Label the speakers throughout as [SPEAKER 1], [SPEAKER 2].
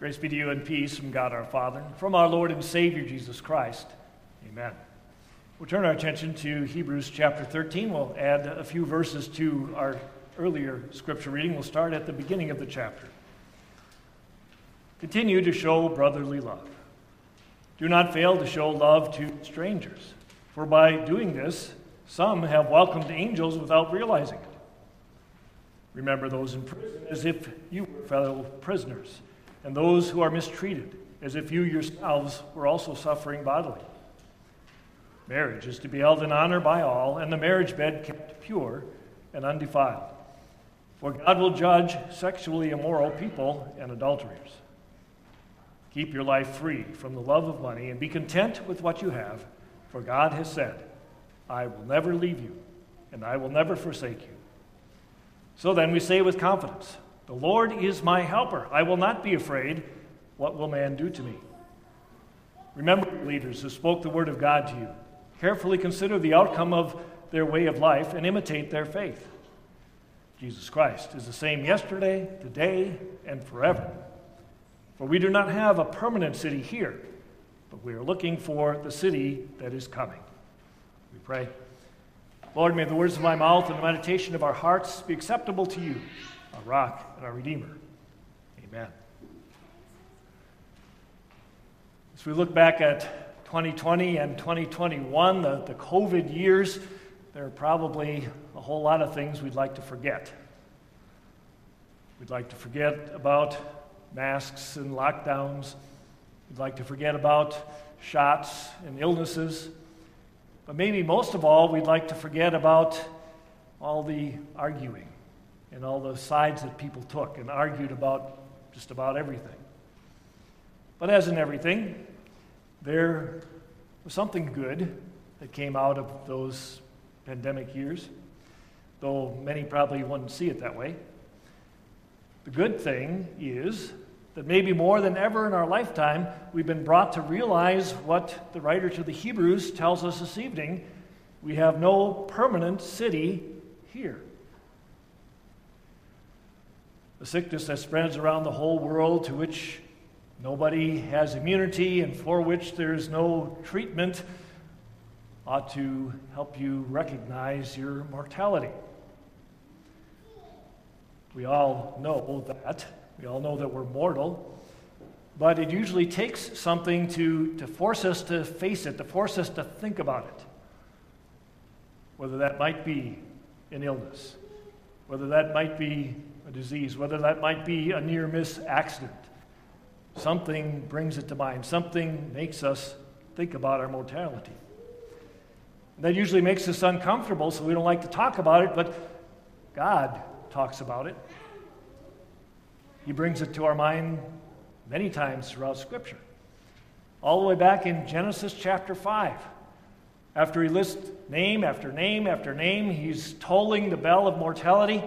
[SPEAKER 1] Grace be to you and peace from God our Father, from our Lord and Savior Jesus Christ. Amen. We'll turn our attention to Hebrews chapter 13. We'll add a few verses to our earlier scripture reading. We'll start at the beginning of the chapter. Continue to show brotherly love. Do not fail to show love to strangers, for by doing this, some have welcomed angels without realizing it. Remember those in prison as if you were fellow prisoners and those who are mistreated, as if you yourselves were also suffering bodily. Marriage is to be held in honor by all, and the marriage bed kept pure and undefiled. For God will judge sexually immoral people and adulterers. Keep your life free from the love of money and be content with what you have, for God has said, I will never leave you, and I will never forsake you. So then we say with confidence, the Lord is my helper. I will not be afraid. What will man do to me? Remember, leaders who spoke the word of God to you. Carefully consider the outcome of their way of life and imitate their faith. Jesus Christ is the same yesterday, today, and forever. For we do not have a permanent city here, but we are looking for the city that is coming. We pray. Lord, may the words of my mouth and the meditation of our hearts be acceptable to you our rock and our redeemer. Amen. As we look back at 2020 and 2021, the, the COVID years, there are probably a whole lot of things we'd like to forget. We'd like to forget about masks and lockdowns. We'd like to forget about shots and illnesses. But maybe most of all, we'd like to forget about all the arguing and all the sides that people took and argued about just about everything. But as in everything, there was something good that came out of those pandemic years, though many probably wouldn't see it that way. The good thing is that maybe more than ever in our lifetime, we've been brought to realize what the writer to the Hebrews tells us this evening. We have no permanent city here a sickness that spreads around the whole world to which nobody has immunity and for which there's no treatment ought to help you recognize your mortality. We all know that. We all know that we're mortal. But it usually takes something to, to force us to face it, to force us to think about it. Whether that might be an illness, whether that might be a disease, whether that might be a near miss accident. Something brings it to mind, something makes us think about our mortality. That usually makes us uncomfortable, so we don't like to talk about it, but God talks about it. He brings it to our mind many times throughout Scripture. All the way back in Genesis chapter 5. After he lists name after name after name, he's tolling the bell of mortality.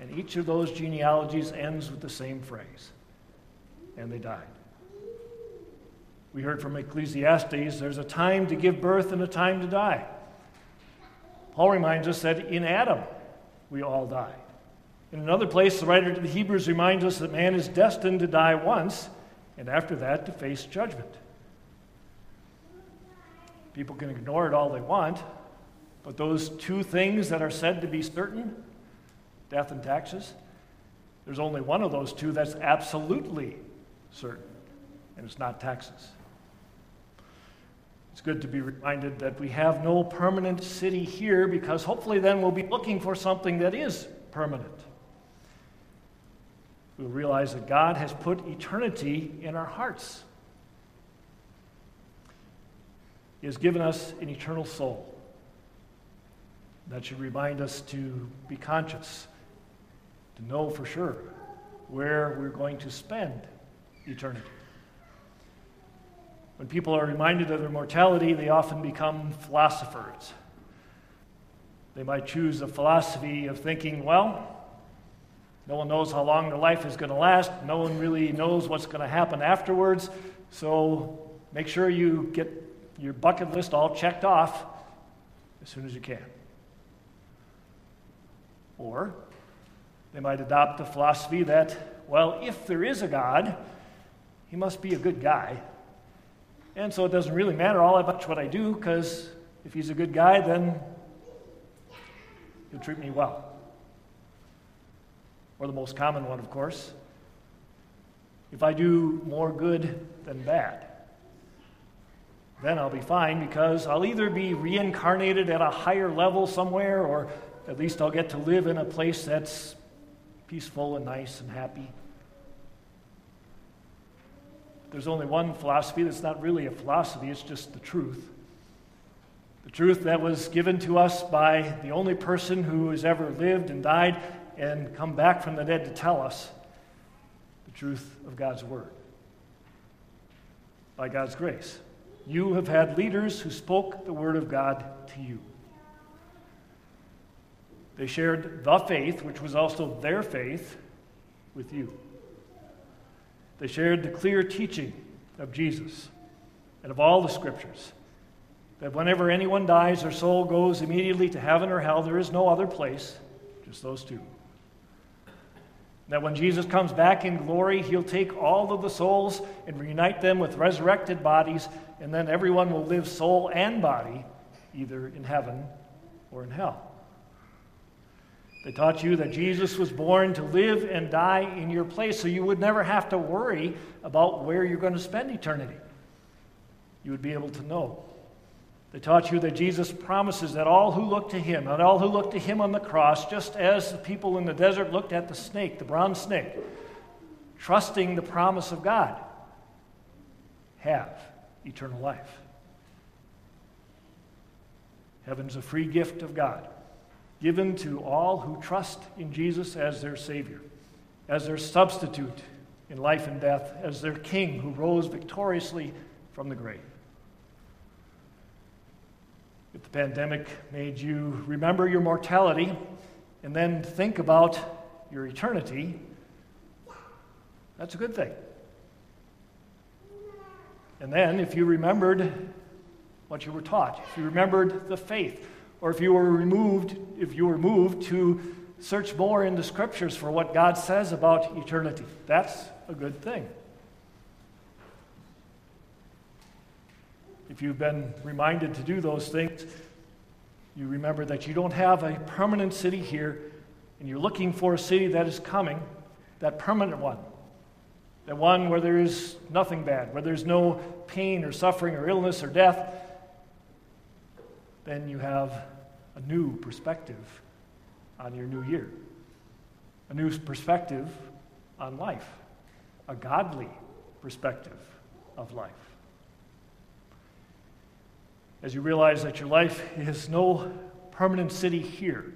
[SPEAKER 1] And each of those genealogies ends with the same phrase and they died. We heard from Ecclesiastes there's a time to give birth and a time to die. Paul reminds us that in Adam we all die. In another place, the writer to the Hebrews reminds us that man is destined to die once, and after that, to face judgment. People can ignore it all they want, but those two things that are said to be certain death and taxes. There's only one of those two that's absolutely certain, and it's not taxes. It's good to be reminded that we have no permanent city here because hopefully then we'll be looking for something that is permanent. We'll realize that God has put eternity in our hearts. He has given us an eternal soul. That should remind us to be conscious to know for sure where we're going to spend eternity. When people are reminded of their mortality, they often become philosophers. They might choose a philosophy of thinking, well, no one knows how long their life is going to last. No one really knows what's going to happen afterwards. So make sure you get your bucket list all checked off as soon as you can. Or they might adopt the philosophy that, well, if there is a God, he must be a good guy. And so it doesn't really matter all that much what I do, because if he's a good guy, then he'll treat me well. Or the most common one, of course. If I do more good than bad, then I'll be fine because I'll either be reincarnated at a higher level somewhere, or at least I'll get to live in a place that's peaceful and nice and happy. There's only one philosophy that's not really a philosophy, it's just the truth. The truth that was given to us by the only person who has ever lived and died and come back from the dead to tell us the truth of God's Word. By God's grace. You have had leaders who spoke the Word of God to you. They shared the faith, which was also their faith, with you. They shared the clear teaching of Jesus and of all the scriptures that whenever anyone dies, their soul goes immediately to heaven or hell. There is no other place, just those two. That when Jesus comes back in glory, he'll take all of the souls and reunite them with resurrected bodies, and then everyone will live soul and body either in heaven or in hell. They taught you that Jesus was born to live and die in your place so you would never have to worry about where you're going to spend eternity. You would be able to know. They taught you that Jesus promises that all who look to him, and all who look to him on the cross, just as the people in the desert looked at the snake, the bronze snake, trusting the promise of God, have eternal life. Heaven's a free gift of God given to all who trust in Jesus as their Savior, as their substitute in life and death, as their King who rose victoriously from the grave. If the pandemic made you remember your mortality and then think about your eternity, that's a good thing. And then, if you remembered what you were taught, if you remembered the faith, or if you were removed, if you were moved to search more in the scriptures for what God says about eternity. That's a good thing. If you've been reminded to do those things, you remember that you don't have a permanent city here, and you're looking for a city that is coming, that permanent one. That one where there is nothing bad, where there's no pain or suffering or illness or death, then you have a new perspective on your new year, a new perspective on life, a godly perspective of life. As you realize that your life is no permanent city here,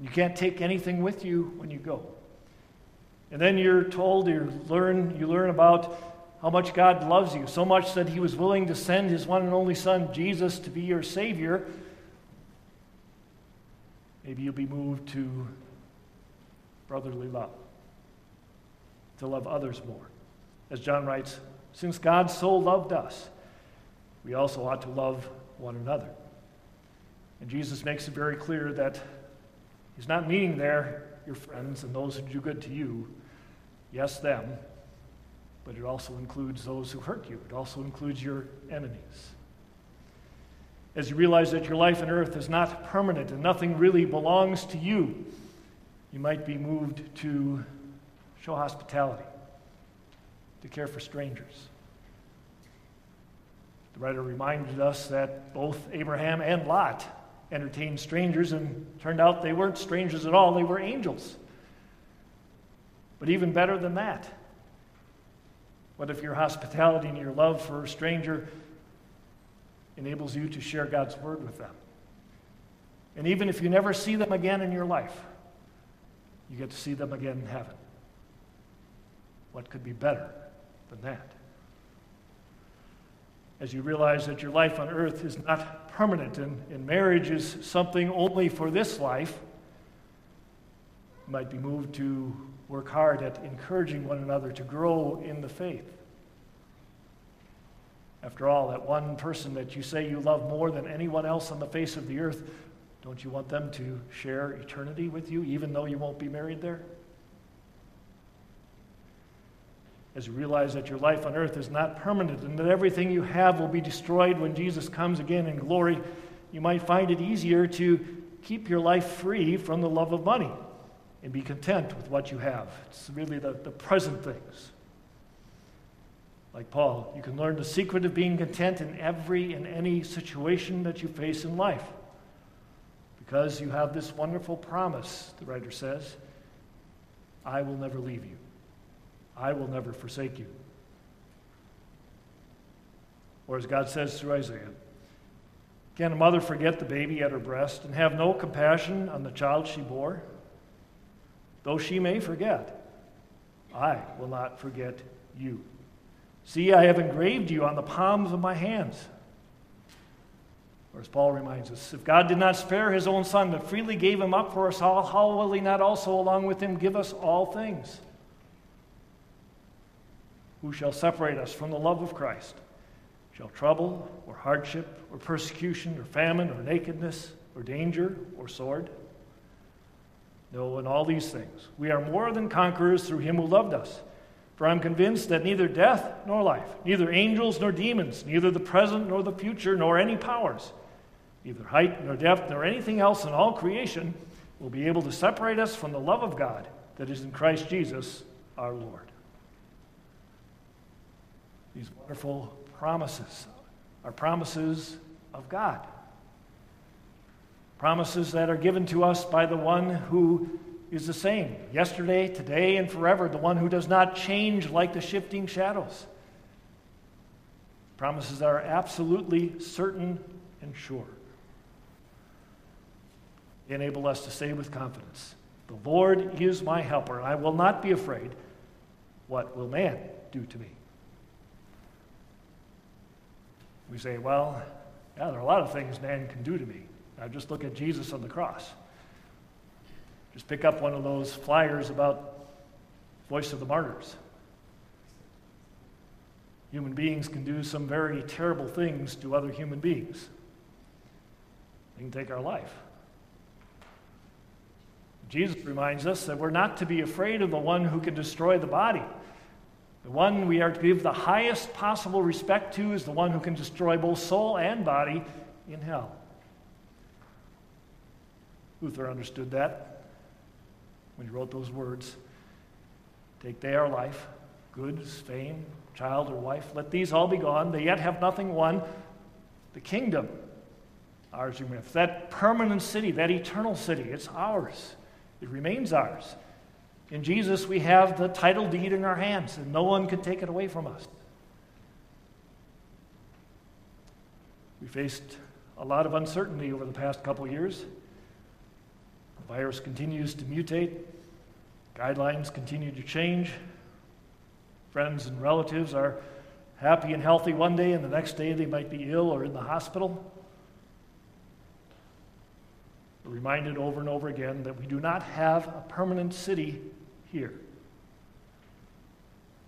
[SPEAKER 1] you can't take anything with you when you go. And then you're told, you learn, you learn about how much God loves you, so much that He was willing to send His one and only Son, Jesus, to be your Savior Maybe you'll be moved to brotherly love, to love others more. As John writes, since God so loved us, we also ought to love one another. And Jesus makes it very clear that he's not meaning there your friends and those who do good to you. Yes, them, but it also includes those who hurt you. It also includes your enemies as you realize that your life on earth is not permanent and nothing really belongs to you, you might be moved to show hospitality, to care for strangers. The writer reminded us that both Abraham and Lot entertained strangers, and turned out they weren't strangers at all, they were angels. But even better than that, what if your hospitality and your love for a stranger enables you to share God's word with them. And even if you never see them again in your life, you get to see them again in heaven. What could be better than that? As you realize that your life on earth is not permanent and, and marriage is something only for this life, you might be moved to work hard at encouraging one another to grow in the faith. After all, that one person that you say you love more than anyone else on the face of the earth, don't you want them to share eternity with you, even though you won't be married there? as you realize that your life on earth is not permanent and that everything you have will be destroyed when Jesus comes again in glory, you might find it easier to keep your life free from the love of money and be content with what you have. It's really the, the present things. Like Paul, you can learn the secret of being content in every and any situation that you face in life. Because you have this wonderful promise, the writer says I will never leave you. I will never forsake you. Or as God says through Isaiah, can a mother forget the baby at her breast and have no compassion on the child she bore? Though she may forget, I will not forget you. See, I have engraved you on the palms of my hands. Or as Paul reminds us, if God did not spare his own son, but freely gave him up for us all, how will he not also, along with him, give us all things? Who shall separate us from the love of Christ? Shall trouble, or hardship, or persecution, or famine, or nakedness, or danger, or sword? No, in all these things, we are more than conquerors through him who loved us. For I'm convinced that neither death nor life, neither angels nor demons, neither the present nor the future, nor any powers, neither height nor depth nor anything else in all creation will be able to separate us from the love of God that is in Christ Jesus our Lord these wonderful promises are promises of God. Promises that are given to us by the one who is the same yesterday, today, and forever, the one who does not change like the shifting shadows. Promises are absolutely certain and sure. They enable us to say with confidence, The Lord is my helper, and I will not be afraid. What will man do to me? We say, well, yeah, there are a lot of things man can do to me. Now just look at Jesus on the cross. Just pick up one of those flyers about Voice of the Martyrs. Human beings can do some very terrible things to other human beings. They can take our life. Jesus reminds us that we're not to be afraid of the one who can destroy the body. The one we are to give the highest possible respect to is the one who can destroy both soul and body in hell. Luther understood that when he wrote those words. Take they our life, goods, fame, child, or wife, let these all be gone. They yet have nothing won. The kingdom, ours have. That permanent city, that eternal city, it's ours. It remains ours. In Jesus, we have the title deed in our hands, and no one can take it away from us. We faced a lot of uncertainty over the past couple years. The virus continues to mutate, guidelines continue to change. Friends and relatives are happy and healthy one day, and the next day they might be ill or in the hospital. We're reminded over and over again that we do not have a permanent city here.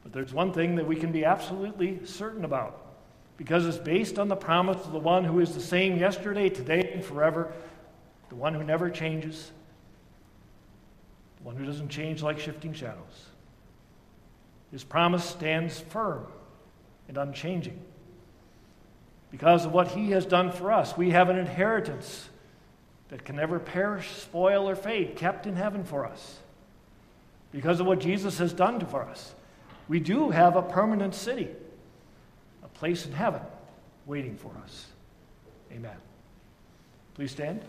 [SPEAKER 1] But there's one thing that we can be absolutely certain about because it's based on the promise of the one who is the same yesterday, today, and forever, the one who never changes, one who doesn't change like shifting shadows. His promise stands firm and unchanging. Because of what he has done for us, we have an inheritance that can never perish, spoil, or fade, kept in heaven for us because of what Jesus has done for us. We do have a permanent city, a place in heaven waiting for us. Amen. Please stand.